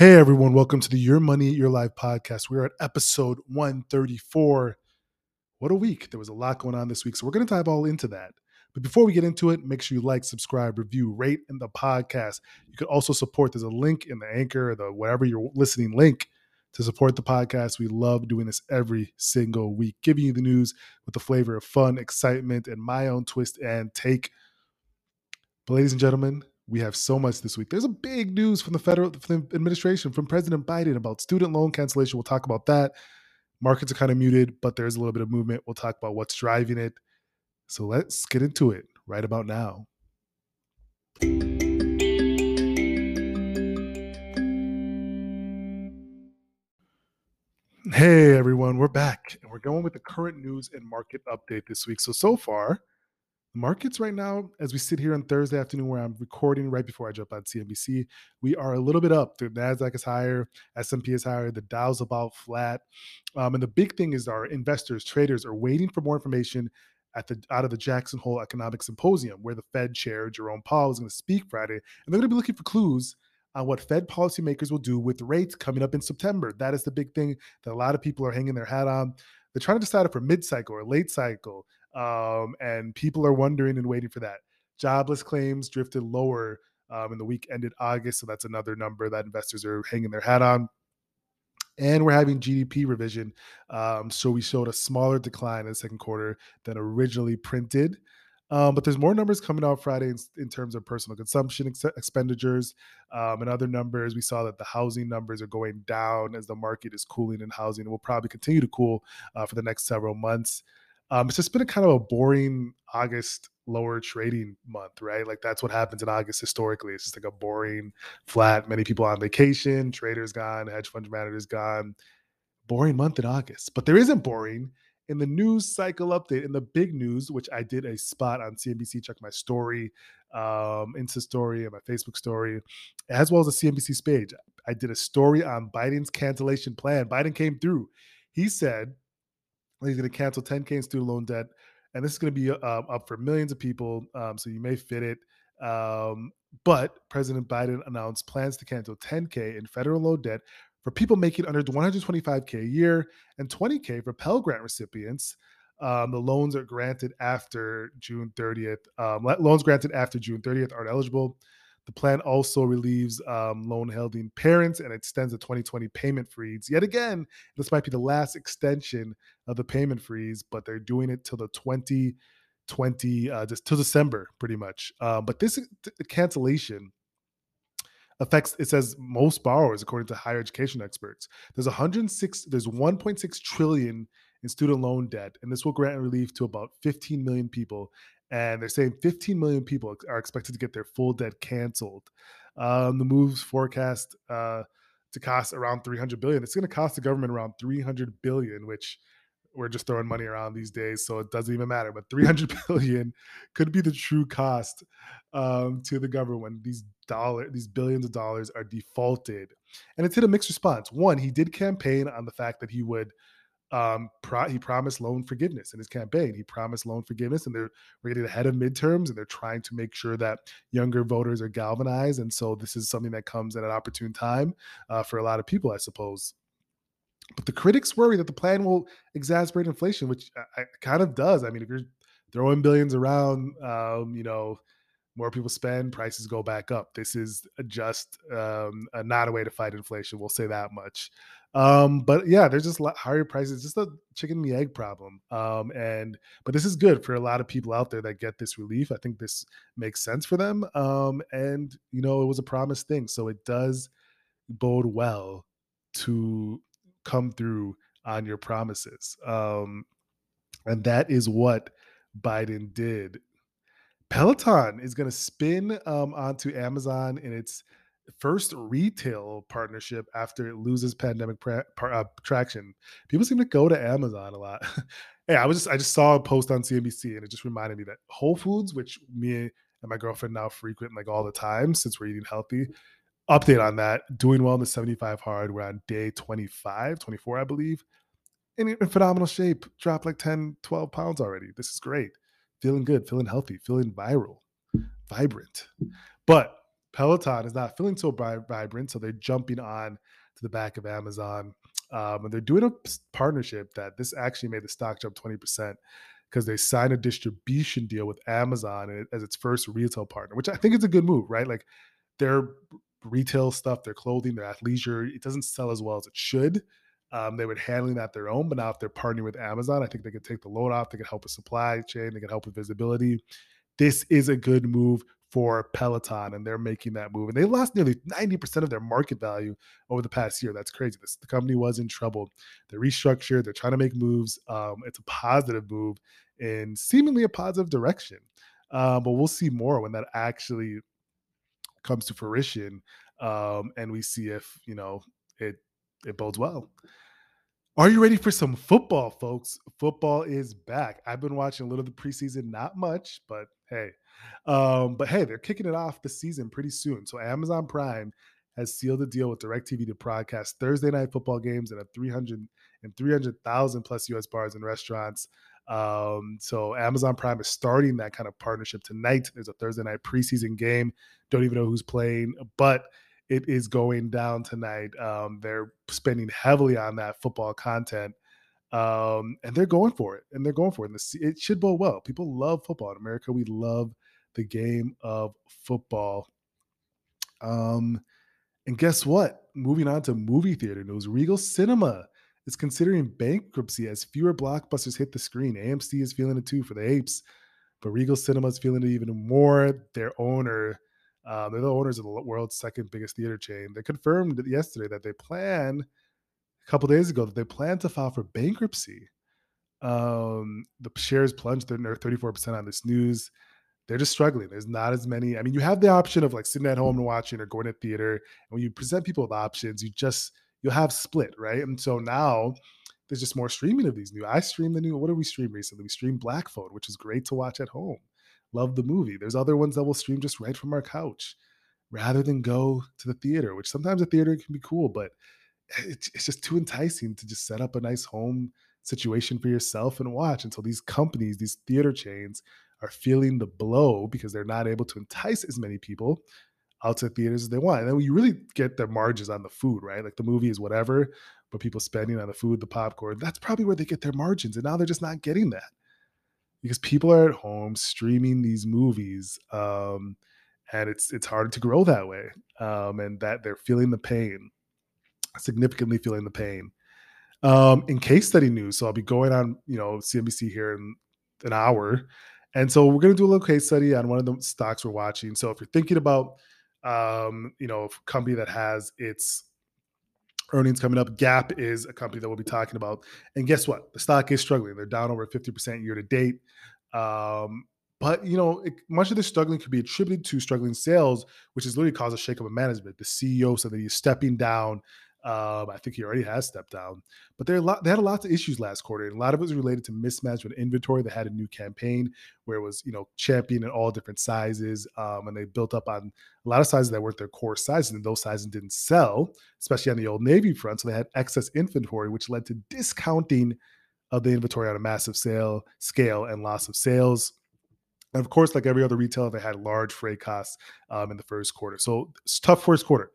Hey everyone, welcome to the Your Money, Your Life podcast. We're at episode 134. What a week. There was a lot going on this week, so we're going to dive all into that. But before we get into it, make sure you like, subscribe, review, rate in the podcast. You can also support. There's a link in the anchor, the whatever you're listening link to support the podcast. We love doing this every single week, giving you the news with the flavor of fun, excitement, and my own twist and take. But ladies and gentlemen, we have so much this week. There's a big news from the federal from the administration from President Biden about student loan cancellation. We'll talk about that. Markets are kind of muted, but there's a little bit of movement. We'll talk about what's driving it. So let's get into it right about now. Hey everyone, we're back and we're going with the current news and market update this week. So so far, markets right now, as we sit here on Thursday afternoon, where I'm recording right before I jump on CNBC, we are a little bit up. The Nasdaq is higher, S&P is higher, the Dow's about flat, um, and the big thing is our investors, traders are waiting for more information at the out of the Jackson Hole Economic Symposium, where the Fed chair Jerome Powell is going to speak Friday, and they're going to be looking for clues on what Fed policymakers will do with rates coming up in September. That is the big thing that a lot of people are hanging their hat on. They're trying to decide if we're mid cycle or late cycle. Um, and people are wondering and waiting for that. Jobless claims drifted lower um, in the week ended August. So that's another number that investors are hanging their hat on. And we're having GDP revision. Um, so we showed a smaller decline in the second quarter than originally printed. Um, but there's more numbers coming out Friday in, in terms of personal consumption ex- expenditures um, and other numbers. We saw that the housing numbers are going down as the market is cooling in housing and will probably continue to cool uh, for the next several months. Um, it's just been a kind of a boring August lower trading month, right? Like that's what happens in August historically. It's just like a boring, flat, many people on vacation, traders gone, hedge fund managers gone. Boring month in August. But there isn't boring in the news cycle update, in the big news, which I did a spot on CNBC, check my story, um, Insta story, and my Facebook story, as well as the CNBC page. I did a story on Biden's cancellation plan. Biden came through. He said he's going to cancel 10K in student loan debt. And this is going to be uh, up for millions of people. Um, so you may fit it. Um, but President Biden announced plans to cancel 10K in federal loan debt for people making under 125K a year and 20K for Pell Grant recipients. Um, the loans are granted after June 30th. Um, loans granted after June 30th aren't eligible. The plan also relieves um, loan holding parents and extends the 2020 payment freeze. Yet again, this might be the last extension of the payment freeze, but they're doing it till the 2020, uh, just till December, pretty much. Uh, but this cancellation affects it says most borrowers according to higher education experts there's 106 there's 1.6 trillion in student loan debt and this will grant relief to about 15 million people and they're saying 15 million people are expected to get their full debt canceled um, the moves forecast uh, to cost around 300 billion it's going to cost the government around 300 billion which we're just throwing money around these days, so it doesn't even matter. But 300 billion could be the true cost um, to the government when these dollar, these billions of dollars are defaulted. And it's hit a mixed response. One, he did campaign on the fact that he would. Um, pro- he promised loan forgiveness in his campaign. He promised loan forgiveness, and they're getting ahead of midterms, and they're trying to make sure that younger voters are galvanized. And so this is something that comes at an opportune time uh, for a lot of people, I suppose. But the critics worry that the plan will exacerbate inflation, which it kind of does. I mean, if you're throwing billions around, um, you know, more people spend, prices go back up. This is just um, not a way to fight inflation. We'll say that much. Um, but yeah, there's just higher prices, just a chicken and the egg problem. Um, and but this is good for a lot of people out there that get this relief. I think this makes sense for them. Um, and you know, it was a promised thing, so it does bode well to come through on your promises. Um, and that is what Biden did. Peloton is going to spin um, onto Amazon in its first retail partnership after it loses pandemic pra- uh, traction. People seem to go to Amazon a lot. hey, I was just I just saw a post on CNBC and it just reminded me that Whole Foods, which me and my girlfriend now frequent like all the time since we're eating healthy, update on that. Doing well in the 75 hard. We're on day 25, 24, I believe. In, in phenomenal shape. Dropped like 10, 12 pounds already. This is great. Feeling good, feeling healthy, feeling viral, vibrant. But Peloton is not feeling so vibrant, so they're jumping on to the back of Amazon. Um, and they're doing a partnership that this actually made the stock jump 20% because they signed a distribution deal with Amazon as its first retail partner, which I think is a good move, right? Like their retail stuff, their clothing, their athleisure, it doesn't sell as well as it should. Um, they were handling that their own, but now if they're partnering with Amazon, I think they could take the load off. They could help with supply chain. They could help with visibility. This is a good move for Peloton, and they're making that move. And they lost nearly 90% of their market value over the past year. That's crazy. This, the company was in trouble. They're restructured, they're trying to make moves. Um, it's a positive move in seemingly a positive direction. Um, but we'll see more when that actually comes to fruition um, and we see if, you know, it it bodes well. Are you ready for some football, folks? Football is back. I've been watching a little of the preseason, not much, but hey, um, but hey, they're kicking it off the season pretty soon. So Amazon Prime has sealed a deal with DirecTV to broadcast Thursday night football games at a 300 and 300,000 plus US bars and restaurants. Um, so Amazon Prime is starting that kind of partnership tonight. There's a Thursday night preseason game. Don't even know who's playing, but it is going down tonight. Um, they're spending heavily on that football content um, and they're going for it, and they're going for it. And it should bode well. People love football in America. We love the game of football. Um, and guess what? Moving on to movie theater news, Regal Cinema is considering bankruptcy as fewer blockbusters hit the screen. AMC is feeling it too for the apes, but Regal Cinema is feeling it even more. Their owner, uh, they're the owners of the world's second biggest theater chain. They confirmed yesterday that they plan a couple days ago that they plan to file for bankruptcy. Um, the shares plunged; they're 34% on this news. They're just struggling. There's not as many. I mean, you have the option of like sitting at home and watching or going to theater. And when you present people with options, you just you'll have split, right? And so now there's just more streaming of these new. I stream the new. What did we stream recently? We streamed Black Phone, which is great to watch at home. Love the movie. There's other ones that will stream just right from our couch, rather than go to the theater. Which sometimes the theater can be cool, but it's, it's just too enticing to just set up a nice home situation for yourself and watch until these companies, these theater chains, are feeling the blow because they're not able to entice as many people out to theaters as they want. And then you really get their margins on the food, right? Like the movie is whatever, but people spending on the food, the popcorn, that's probably where they get their margins. And now they're just not getting that because people are at home streaming these movies. Um, and it's it's hard to grow that way. Um, and that they're feeling the pain significantly feeling the pain. Um, in case study news, so I'll be going on, you know, CNBC here in an hour. And so we're going to do a little case study on one of the stocks we're watching. So if you're thinking about, um, you know, a company that has its earnings coming up, Gap is a company that we'll be talking about. And guess what? The stock is struggling. They're down over 50% year to date. Um, but you know, it, much of this struggling could be attributed to struggling sales, which has literally caused a shakeup of management. The CEO said that he's stepping down um, I think he already has stepped down, but they they had a lot of issues last quarter, and a lot of it was related to mismatch with inventory. They had a new campaign where it was you know champion in all different sizes, um, and they built up on a lot of sizes that weren't their core sizes, and those sizes didn't sell, especially on the old Navy front. So they had excess inventory, which led to discounting of the inventory on a massive sale scale and loss of sales. And of course, like every other retailer, they had large freight costs um, in the first quarter. So it's tough first quarter.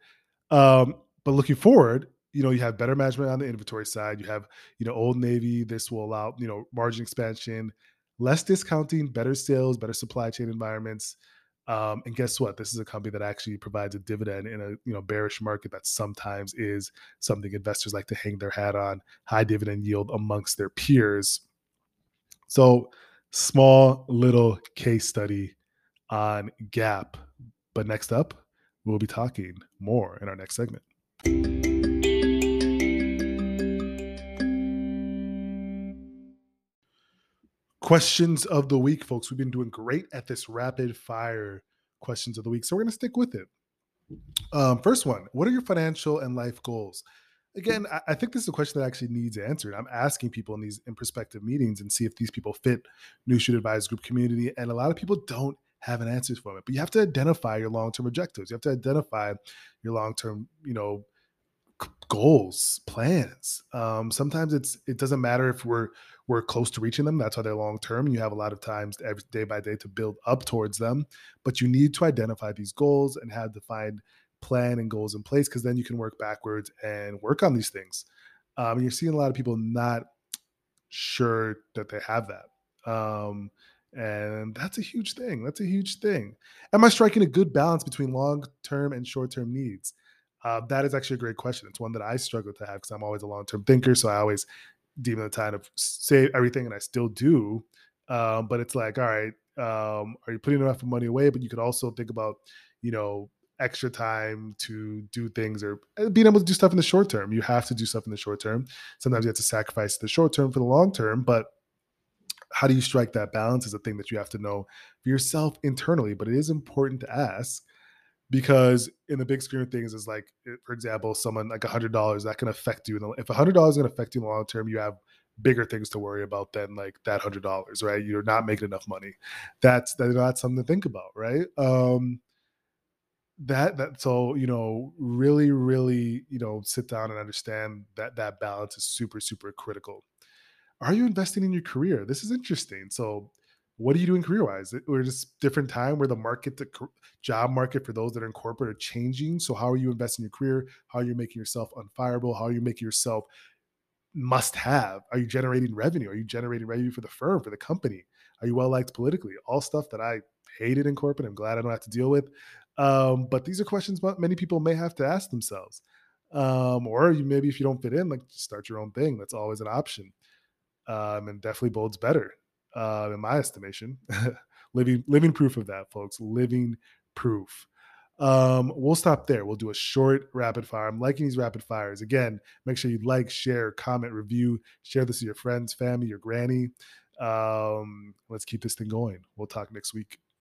Um, but looking forward, you know, you have better management on the inventory side. You have, you know, Old Navy. This will allow, you know, margin expansion, less discounting, better sales, better supply chain environments. Um, and guess what? This is a company that actually provides a dividend in a you know bearish market that sometimes is something investors like to hang their hat on. High dividend yield amongst their peers. So small little case study on Gap. But next up, we'll be talking more in our next segment. Questions of the week, folks. We've been doing great at this rapid fire questions of the week, so we're going to stick with it. Um, first one What are your financial and life goals? Again, I, I think this is a question that actually needs answered. I'm asking people in these in prospective meetings and see if these people fit New Street Advisors Group community. And a lot of people don't have an answer for it. But you have to identify your long term objectives. You have to identify your long term, you know, goals, plans. Um, sometimes it's it doesn't matter if we're we're close to reaching them. That's why they're long term. You have a lot of times every day by day to build up towards them, but you need to identify these goals and have defined plan and goals in place because then you can work backwards and work on these things. Um, you're seeing a lot of people not sure that they have that. Um, and that's a huge thing. That's a huge thing. Am I striking a good balance between long term and short term needs? Uh, that is actually a great question. It's one that I struggle to have because I'm always a long term thinker. So I always deem the time to say everything, and I still do. Um, but it's like, all right, um, are you putting enough money away? But you could also think about, you know, extra time to do things or uh, being able to do stuff in the short term. You have to do stuff in the short term. Sometimes you have to sacrifice the short term for the long term, but how do you strike that balance is a thing that you have to know for yourself internally. But it is important to ask because in the big scheme of things is like for example someone like a hundred dollars that can affect you if a hundred dollars is going to affect you in the long term you have bigger things to worry about than like that hundred dollars right you're not making enough money that's that's something to think about right um that that so you know really really you know sit down and understand that that balance is super super critical are you investing in your career? This is interesting. So, what are you doing career wise? We're just different time where the market, the job market for those that are in corporate are changing. So, how are you investing your career? How are you making yourself unfireable? How are you making yourself must have? Are you generating revenue? Are you generating revenue for the firm, for the company? Are you well liked politically? All stuff that I hated in corporate. I'm glad I don't have to deal with. Um, but these are questions many people may have to ask themselves. Um, or you maybe if you don't fit in, like start your own thing. That's always an option um, and definitely bodes better, uh, in my estimation. living living proof of that, folks. Living proof. Um, we'll stop there. We'll do a short rapid fire. I'm liking these rapid fires. Again, make sure you like, share, comment, review, share this with your friends, family, your granny. Um, let's keep this thing going. We'll talk next week.